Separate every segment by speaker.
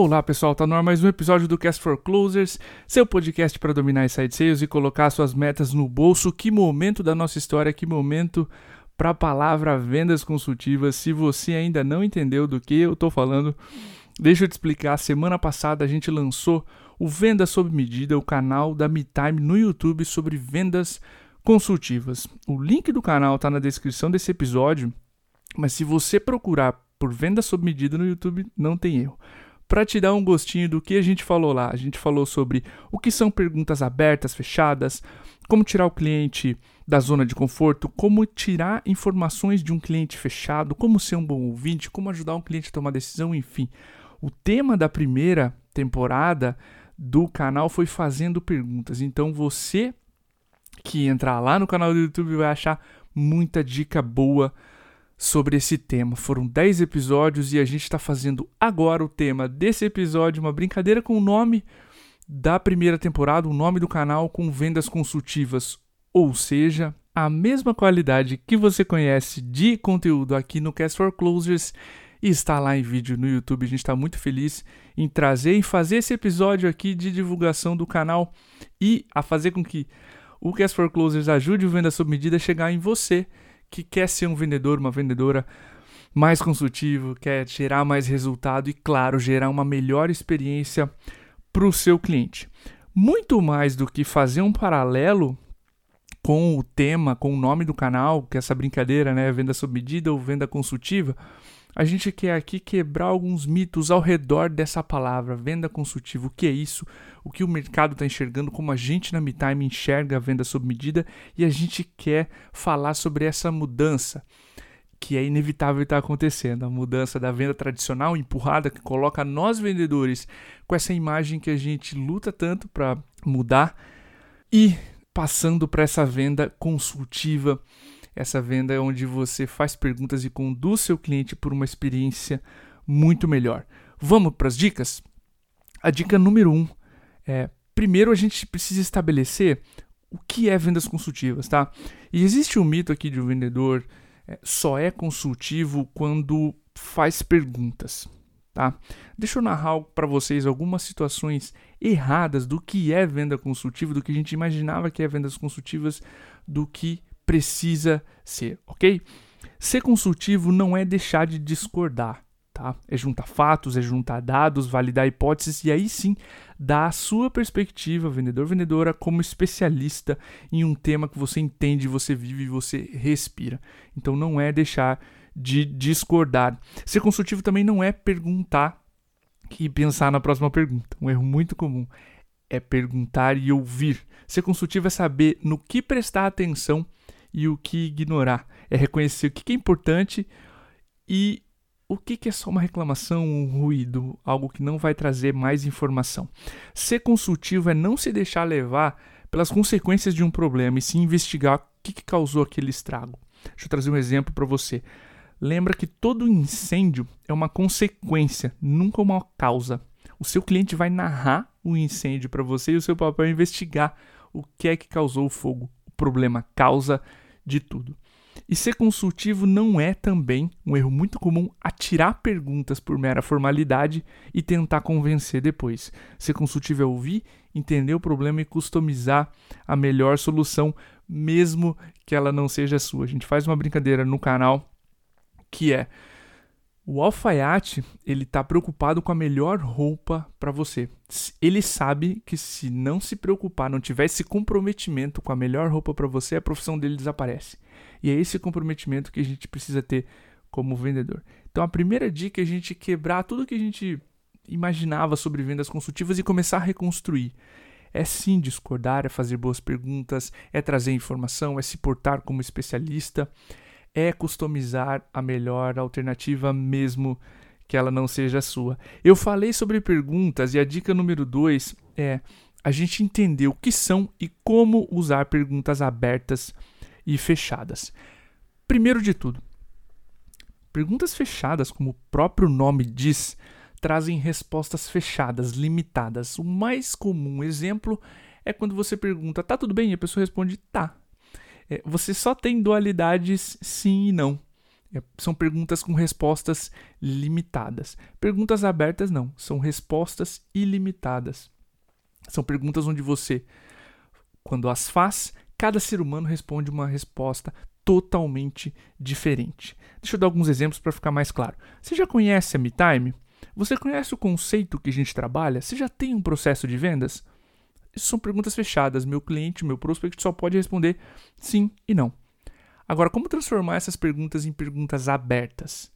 Speaker 1: Olá pessoal, tá no ar mais um episódio do Cast for Closers, seu podcast para dominar inside sales e colocar suas metas no bolso. Que momento da nossa história, que momento para a palavra vendas consultivas. Se você ainda não entendeu do que eu tô falando, deixa eu te explicar. Semana passada a gente lançou o Venda Sob Medida, o canal da MeTime no YouTube sobre vendas consultivas. O link do canal tá na descrição desse episódio, mas se você procurar por Venda Sob Medida no YouTube, não tem erro para te dar um gostinho do que a gente falou lá. A gente falou sobre o que são perguntas abertas, fechadas, como tirar o cliente da zona de conforto, como tirar informações de um cliente fechado, como ser um bom ouvinte, como ajudar um cliente a tomar decisão, enfim. O tema da primeira temporada do canal foi fazendo perguntas. Então você que entrar lá no canal do YouTube vai achar muita dica boa sobre esse tema. Foram 10 episódios e a gente está fazendo agora o tema desse episódio, uma brincadeira com o nome da primeira temporada, o nome do canal com vendas consultivas, ou seja, a mesma qualidade que você conhece de conteúdo aqui no Cast for Closers e está lá em vídeo no YouTube. A gente está muito feliz em trazer e fazer esse episódio aqui de divulgação do canal e a fazer com que o Cast for Closers ajude o Venda Sob Medida a chegar em você que quer ser um vendedor, uma vendedora mais consultivo, quer gerar mais resultado e, claro, gerar uma melhor experiência para o seu cliente. Muito mais do que fazer um paralelo com o tema, com o nome do canal, que é essa brincadeira, né, venda sob medida ou venda consultiva, a gente quer aqui quebrar alguns mitos ao redor dessa palavra, venda consultiva. O que é isso? O que o mercado está enxergando, como a gente na MeTime enxerga a venda sob medida e a gente quer falar sobre essa mudança que é inevitável estar tá acontecendo, a mudança da venda tradicional empurrada que coloca nós vendedores com essa imagem que a gente luta tanto para mudar e passando para essa venda consultiva essa venda é onde você faz perguntas e conduz seu cliente por uma experiência muito melhor. Vamos para as dicas? A dica número um é: primeiro a gente precisa estabelecer o que é vendas consultivas, tá? E existe um mito aqui de um vendedor é, só é consultivo quando faz perguntas, tá? Deixa eu narrar para vocês algumas situações erradas do que é venda consultiva, do que a gente imaginava que é vendas consultivas, do que precisa ser, ok? Ser consultivo não é deixar de discordar, tá? É juntar fatos, é juntar dados, validar hipóteses e aí sim dar a sua perspectiva, vendedor, vendedora, como especialista em um tema que você entende, você vive e você respira. Então não é deixar de discordar. Ser consultivo também não é perguntar e pensar na próxima pergunta. Um erro muito comum é perguntar e ouvir. Ser consultivo é saber no que prestar atenção e o que ignorar. É reconhecer o que é importante e o que é só uma reclamação, um ruído, algo que não vai trazer mais informação. Ser consultivo é não se deixar levar pelas consequências de um problema e se investigar o que causou aquele estrago. Deixa eu trazer um exemplo para você. Lembra que todo incêndio é uma consequência, nunca uma causa. O seu cliente vai narrar o incêndio para você e o seu papel é investigar o que é que causou o fogo problema causa de tudo. E ser consultivo não é também um erro muito comum atirar perguntas por mera formalidade e tentar convencer depois. Ser consultivo é ouvir, entender o problema e customizar a melhor solução, mesmo que ela não seja sua. A gente faz uma brincadeira no canal que é o alfaiate, ele tá preocupado com a melhor roupa para você. Ele sabe que se não se preocupar, não tiver esse comprometimento com a melhor roupa para você, a profissão dele desaparece. E é esse comprometimento que a gente precisa ter como vendedor. Então a primeira dica é a gente quebrar tudo que a gente imaginava sobre vendas consultivas e começar a reconstruir. É sim discordar, é fazer boas perguntas, é trazer informação, é se portar como especialista é customizar a melhor alternativa mesmo que ela não seja sua. Eu falei sobre perguntas e a dica número 2 é a gente entender o que são e como usar perguntas abertas e fechadas. Primeiro de tudo, perguntas fechadas, como o próprio nome diz, trazem respostas fechadas, limitadas. O mais comum exemplo é quando você pergunta: "Tá tudo bem?" e a pessoa responde: "Tá". É, você só tem dualidades sim e não. É, são perguntas com respostas limitadas. Perguntas abertas não, são respostas ilimitadas. São perguntas onde você, quando as faz, cada ser humano responde uma resposta totalmente diferente. Deixa eu dar alguns exemplos para ficar mais claro. Você já conhece a MeTime? Você conhece o conceito que a gente trabalha? Você já tem um processo de vendas? São perguntas fechadas. Meu cliente, meu prospect só pode responder sim e não. Agora, como transformar essas perguntas em perguntas abertas?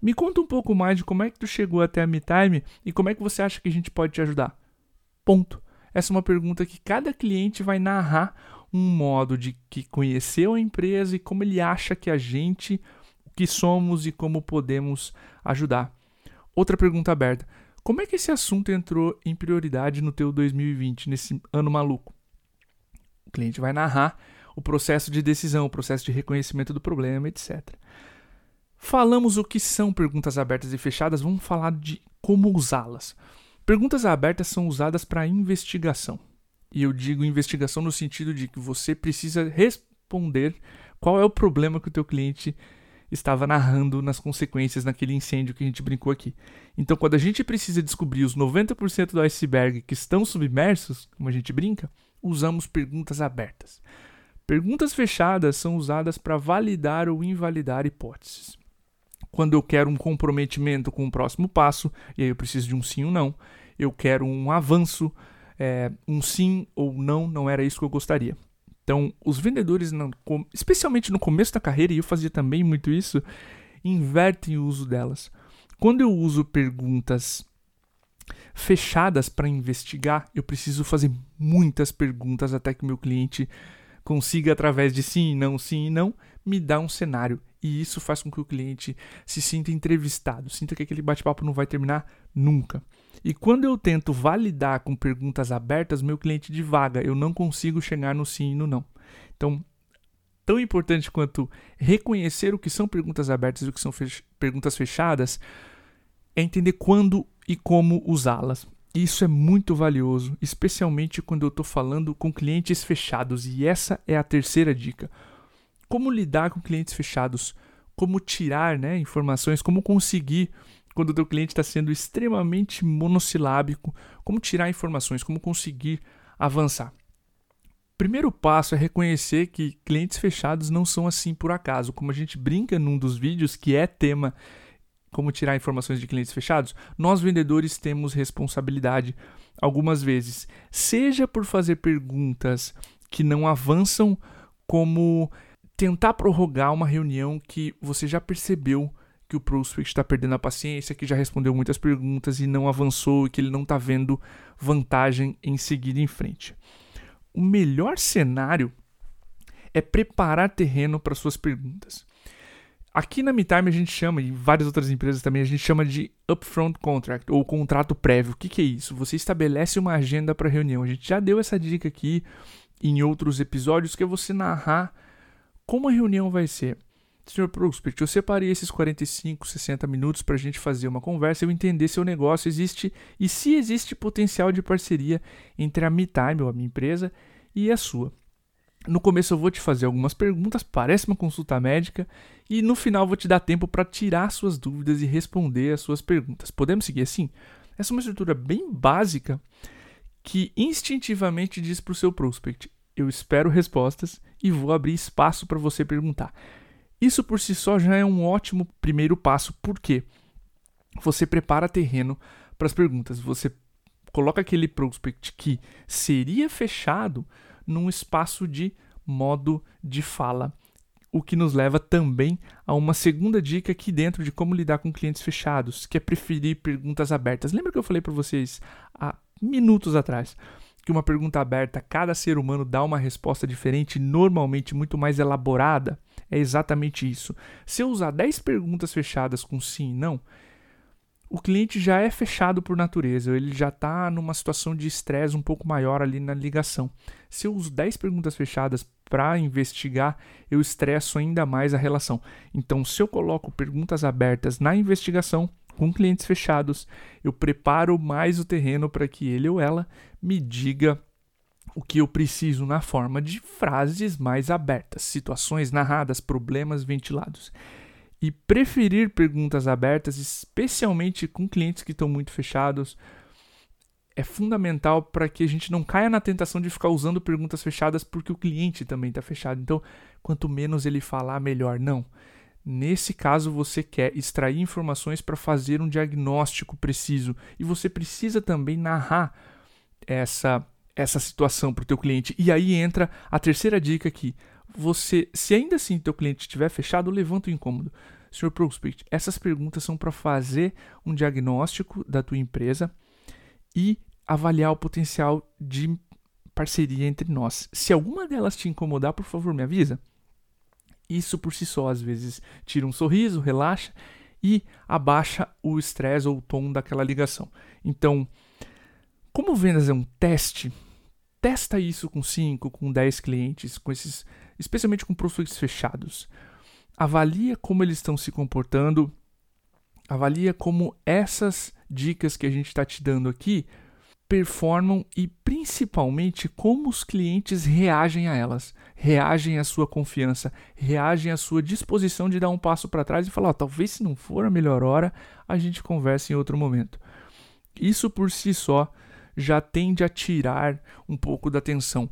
Speaker 1: Me conta um pouco mais de como é que tu chegou até a MeTime e como é que você acha que a gente pode te ajudar. Ponto. Essa é uma pergunta que cada cliente vai narrar um modo de que conheceu a empresa e como ele acha que a gente, o que somos e como podemos ajudar. Outra pergunta aberta. Como é que esse assunto entrou em prioridade no teu 2020, nesse ano maluco? O cliente vai narrar o processo de decisão, o processo de reconhecimento do problema, etc. Falamos o que são perguntas abertas e fechadas, vamos falar de como usá-las. Perguntas abertas são usadas para investigação. E eu digo investigação no sentido de que você precisa responder qual é o problema que o teu cliente estava narrando nas consequências naquele incêndio que a gente brincou aqui. Então, quando a gente precisa descobrir os 90% do iceberg que estão submersos, como a gente brinca, usamos perguntas abertas. Perguntas fechadas são usadas para validar ou invalidar hipóteses. Quando eu quero um comprometimento com o próximo passo, e aí eu preciso de um sim ou não, eu quero um avanço, é, um sim ou não, não era isso que eu gostaria. Então, os vendedores, especialmente no começo da carreira, e eu fazia também muito isso, invertem o uso delas. Quando eu uso perguntas fechadas para investigar, eu preciso fazer muitas perguntas até que meu cliente consiga, através de sim, não, sim e não, me dar um cenário. E isso faz com que o cliente se sinta entrevistado, sinta que aquele bate-papo não vai terminar nunca. E quando eu tento validar com perguntas abertas, meu cliente divaga, eu não consigo chegar no sim e no não. Então, tão importante quanto reconhecer o que são perguntas abertas e o que são fech perguntas fechadas é entender quando e como usá-las. Isso é muito valioso, especialmente quando eu estou falando com clientes fechados, e essa é a terceira dica. Como lidar com clientes fechados? Como tirar né, informações? Como conseguir quando o teu cliente está sendo extremamente monossilábico, como tirar informações, como conseguir avançar. Primeiro passo é reconhecer que clientes fechados não são assim por acaso, como a gente brinca num dos vídeos que é tema como tirar informações de clientes fechados, nós vendedores temos responsabilidade algumas vezes, seja por fazer perguntas que não avançam, como tentar prorrogar uma reunião que você já percebeu que o prospect está perdendo a paciência, que já respondeu muitas perguntas e não avançou e que ele não está vendo vantagem em seguir em frente. O melhor cenário é preparar terreno para suas perguntas. Aqui na MeTime a gente chama, e várias outras empresas também, a gente chama de Upfront Contract, ou contrato prévio. O que, que é isso? Você estabelece uma agenda para reunião. A gente já deu essa dica aqui em outros episódios, que é você narrar como a reunião vai ser. Senhor Prospect, eu separei esses 45, 60 minutos para a gente fazer uma conversa, eu entender se o negócio existe e se existe potencial de parceria entre a MeTime, ou a minha empresa, e a sua. No começo eu vou te fazer algumas perguntas, parece uma consulta médica, e no final vou te dar tempo para tirar suas dúvidas e responder as suas perguntas. Podemos seguir assim? Essa é uma estrutura bem básica que instintivamente diz para o seu prospect: eu espero respostas e vou abrir espaço para você perguntar. Isso por si só já é um ótimo primeiro passo, porque você prepara terreno para as perguntas. Você coloca aquele prospect que seria fechado num espaço de modo de fala. O que nos leva também a uma segunda dica aqui dentro de como lidar com clientes fechados, que é preferir perguntas abertas. Lembra que eu falei para vocês há minutos atrás? que uma pergunta aberta, cada ser humano dá uma resposta diferente, normalmente muito mais elaborada, é exatamente isso. Se eu usar 10 perguntas fechadas com sim e não, o cliente já é fechado por natureza, ele já está numa situação de estresse um pouco maior ali na ligação. Se eu uso 10 perguntas fechadas para investigar, eu estresso ainda mais a relação. Então, se eu coloco perguntas abertas na investigação, com clientes fechados, eu preparo mais o terreno para que ele ou ela me diga o que eu preciso na forma de frases mais abertas, situações narradas, problemas ventilados. e preferir perguntas abertas, especialmente com clientes que estão muito fechados, é fundamental para que a gente não caia na tentação de ficar usando perguntas fechadas porque o cliente também está fechado. Então, quanto menos ele falar, melhor. Não. Nesse caso, você quer extrair informações para fazer um diagnóstico preciso e você precisa também narrar essa essa situação para o teu cliente. E aí entra a terceira dica aqui. Você, se ainda assim teu cliente estiver fechado, levanta o incômodo. Senhor Prospect, essas perguntas são para fazer um diagnóstico da tua empresa e avaliar o potencial de parceria entre nós. Se alguma delas te incomodar, por favor, me avisa. Isso por si só, às vezes, tira um sorriso, relaxa e abaixa o estresse ou o tom daquela ligação. Então, como vendas é um teste, testa isso com 5, com 10 clientes, com esses, especialmente com prospects fechados. Avalia como eles estão se comportando, avalia como essas dicas que a gente está te dando aqui performam e principalmente como os clientes reagem a elas, reagem à sua confiança, reagem à sua disposição de dar um passo para trás e falar: oh, talvez se não for a melhor hora, a gente converse em outro momento. Isso por si só já tende a tirar um pouco da atenção.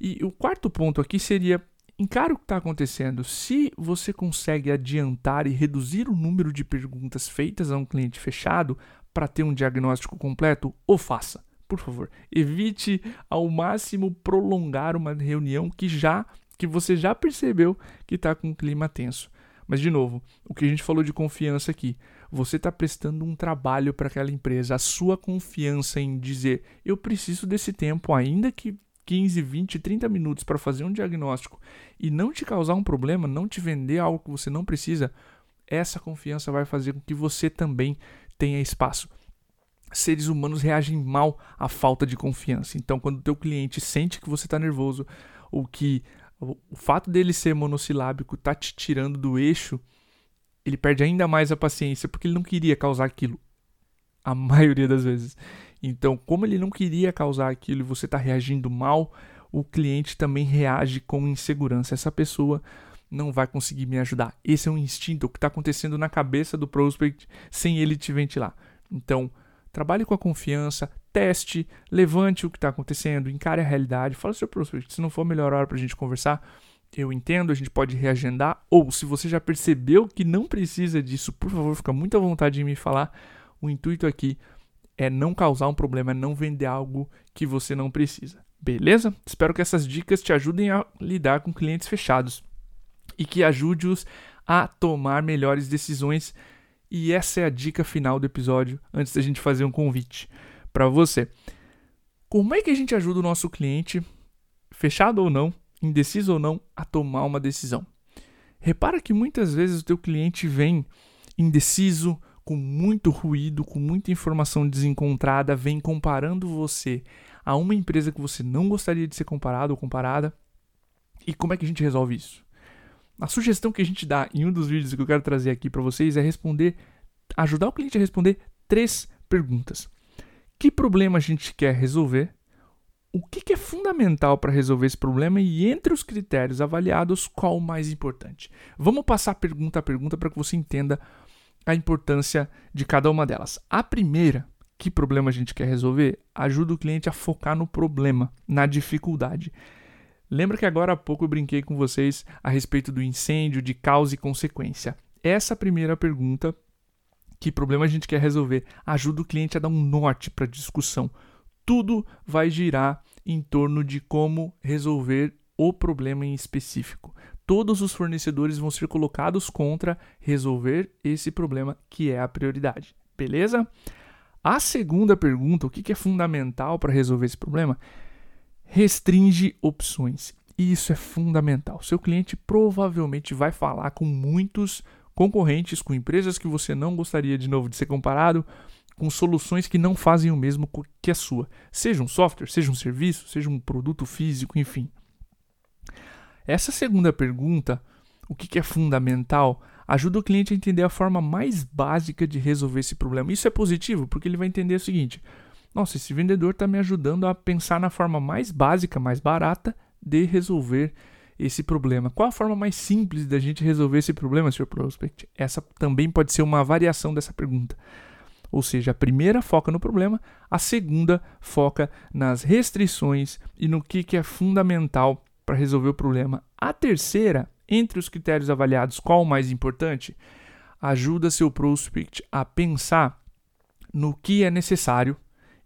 Speaker 1: E o quarto ponto aqui seria encare o que está acontecendo. Se você consegue adiantar e reduzir o número de perguntas feitas a um cliente fechado para ter um diagnóstico completo, o faça por favor, evite ao máximo prolongar uma reunião que já que você já percebeu que está com um clima tenso. Mas de novo, o que a gente falou de confiança aqui, você está prestando um trabalho para aquela empresa, a sua confiança em dizer eu preciso desse tempo, ainda que 15, 20, 30 minutos para fazer um diagnóstico e não te causar um problema, não te vender algo que você não precisa, essa confiança vai fazer com que você também tenha espaço seres humanos reagem mal à falta de confiança. Então, quando o teu cliente sente que você está nervoso ou que o fato dele ser monossilábico está te tirando do eixo, ele perde ainda mais a paciência porque ele não queria causar aquilo. A maioria das vezes. Então, como ele não queria causar aquilo e você está reagindo mal, o cliente também reage com insegurança. Essa pessoa não vai conseguir me ajudar. Esse é um instinto que está acontecendo na cabeça do prospect sem ele te ventilar. Então, Trabalhe com a confiança, teste, levante o que está acontecendo, encare a realidade, fala seu prospect, se não for a melhor hora para a gente conversar, eu entendo, a gente pode reagendar, ou se você já percebeu que não precisa disso, por favor, fica muito à vontade de me falar. O intuito aqui é não causar um problema, é não vender algo que você não precisa. Beleza? Espero que essas dicas te ajudem a lidar com clientes fechados e que ajude-os a tomar melhores decisões e essa é a dica final do episódio, antes da gente fazer um convite para você. Como é que a gente ajuda o nosso cliente, fechado ou não, indeciso ou não, a tomar uma decisão? Repara que muitas vezes o teu cliente vem indeciso, com muito ruído, com muita informação desencontrada, vem comparando você a uma empresa que você não gostaria de ser comparado ou comparada. E como é que a gente resolve isso? A sugestão que a gente dá em um dos vídeos que eu quero trazer aqui para vocês é responder, ajudar o cliente a responder três perguntas. Que problema a gente quer resolver? O que, é fundamental para resolver esse problema e entre os critérios avaliados, qual o mais importante? Vamos passar pergunta a pergunta para que você entenda a importância de cada uma delas. A primeira, que problema a gente quer resolver, ajuda o cliente a focar no problema, na dificuldade. Lembra que agora há pouco eu brinquei com vocês a respeito do incêndio, de causa e consequência? Essa primeira pergunta, que problema a gente quer resolver, ajuda o cliente a dar um norte para a discussão. Tudo vai girar em torno de como resolver o problema em específico. Todos os fornecedores vão ser colocados contra resolver esse problema que é a prioridade. Beleza? A segunda pergunta, o que é fundamental para resolver esse problema, restringe opções. E isso é fundamental. Seu cliente provavelmente vai falar com muitos concorrentes, com empresas que você não gostaria de novo de ser comparado, com soluções que não fazem o mesmo que a sua. Seja um software, seja um serviço, seja um produto físico, enfim. Essa segunda pergunta, o que é fundamental, ajuda o cliente a entender a forma mais básica de resolver esse problema. Isso é positivo, porque ele vai entender o seguinte: nossa, esse vendedor está me ajudando a pensar na forma mais básica, mais barata de resolver esse problema? Qual a forma mais simples da gente resolver esse problema, Sr. Prospect? Essa também pode ser uma variação dessa pergunta. Ou seja, a primeira foca no problema, a segunda foca nas restrições e no que, que é fundamental para resolver o problema. A terceira, entre os critérios avaliados, qual o mais importante? Ajuda seu prospect a pensar no que é necessário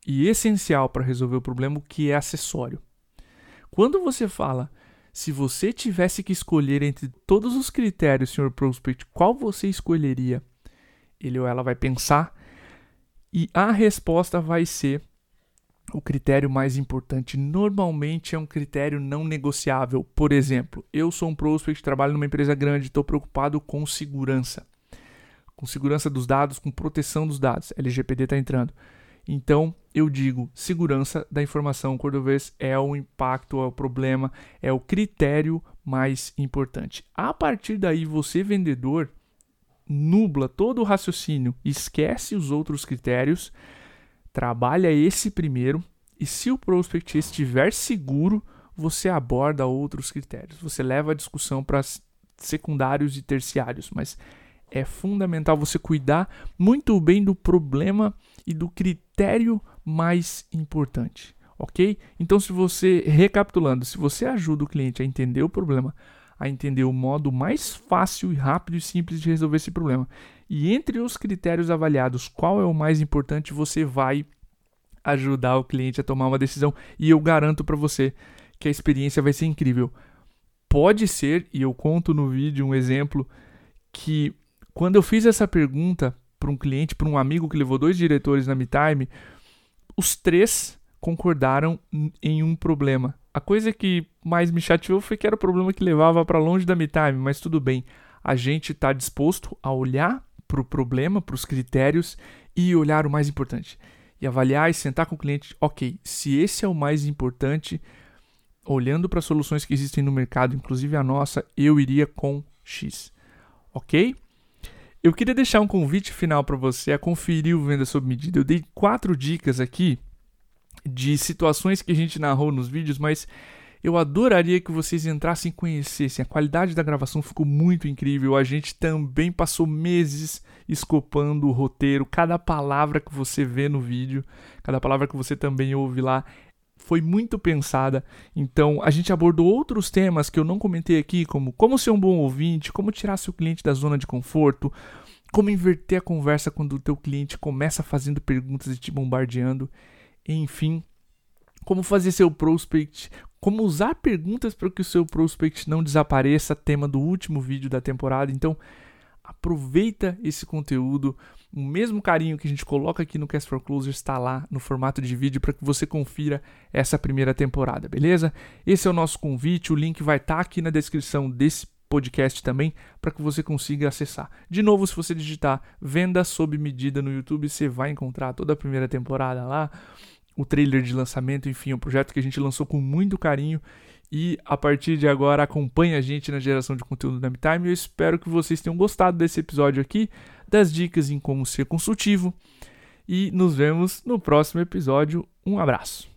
Speaker 1: e essencial para resolver o problema, o que é acessório. Quando você fala, se você tivesse que escolher entre todos os critérios, Sr. Prospect, qual você escolheria? Ele ou ela vai pensar e a resposta vai ser o critério mais importante. Normalmente é um critério não negociável. Por exemplo, eu sou um prospect, trabalho numa empresa grande, estou preocupado com segurança. Com segurança dos dados, com proteção dos dados. LGPD está entrando. Então, eu digo, segurança da informação cordovês é o impacto, é o problema, é o critério mais importante. A partir daí, você, vendedor, nubla todo o raciocínio, esquece os outros critérios, trabalha esse primeiro e se o prospect estiver seguro, você aborda outros critérios. Você leva a discussão para secundários e terciários, mas é fundamental você cuidar muito bem do problema e do critério mais importante, ok? Então, se você, recapitulando, se você ajuda o cliente a entender o problema, a entender o modo mais fácil rápido e simples de resolver esse problema, e entre os critérios avaliados, qual é o mais importante, você vai ajudar o cliente a tomar uma decisão e eu garanto para você que a experiência vai ser incrível. Pode ser, e eu conto no vídeo um exemplo que quando eu fiz essa pergunta para um cliente, para um amigo que levou dois diretores na MeTime, os três concordaram em um problema. A coisa que mais me chateou foi que era o problema que levava para longe da MeTime, mas tudo bem. A gente está disposto a olhar para o problema, para os critérios e olhar o mais importante. E avaliar e sentar com o cliente, ok, se esse é o mais importante, olhando para soluções que existem no mercado, inclusive a nossa, eu iria com X. Ok? Eu queria deixar um convite final para você a conferir o Venda Sob Medida. Eu dei quatro dicas aqui de situações que a gente narrou nos vídeos, mas eu adoraria que vocês entrassem e conhecessem. A qualidade da gravação ficou muito incrível. A gente também passou meses escopando o roteiro. Cada palavra que você vê no vídeo, cada palavra que você também ouve lá, foi muito pensada. Então, a gente abordou outros temas que eu não comentei aqui, como como ser um bom ouvinte, como tirar seu cliente da zona de conforto, como inverter a conversa quando o teu cliente começa fazendo perguntas e te bombardeando, enfim, como fazer seu prospect, como usar perguntas para que o seu prospect não desapareça, tema do último vídeo da temporada. Então, aproveita esse conteúdo. O mesmo carinho que a gente coloca aqui no Cast for Closers está lá no formato de vídeo para que você confira essa primeira temporada, beleza? Esse é o nosso convite, o link vai estar tá aqui na descrição desse podcast também para que você consiga acessar. De novo, se você digitar Venda sob medida no YouTube, você vai encontrar toda a primeira temporada lá, o trailer de lançamento, enfim, um projeto que a gente lançou com muito carinho e a partir de agora acompanhe a gente na geração de conteúdo da MeTime. Eu espero que vocês tenham gostado desse episódio aqui, das dicas em como ser consultivo. E nos vemos no próximo episódio. Um abraço.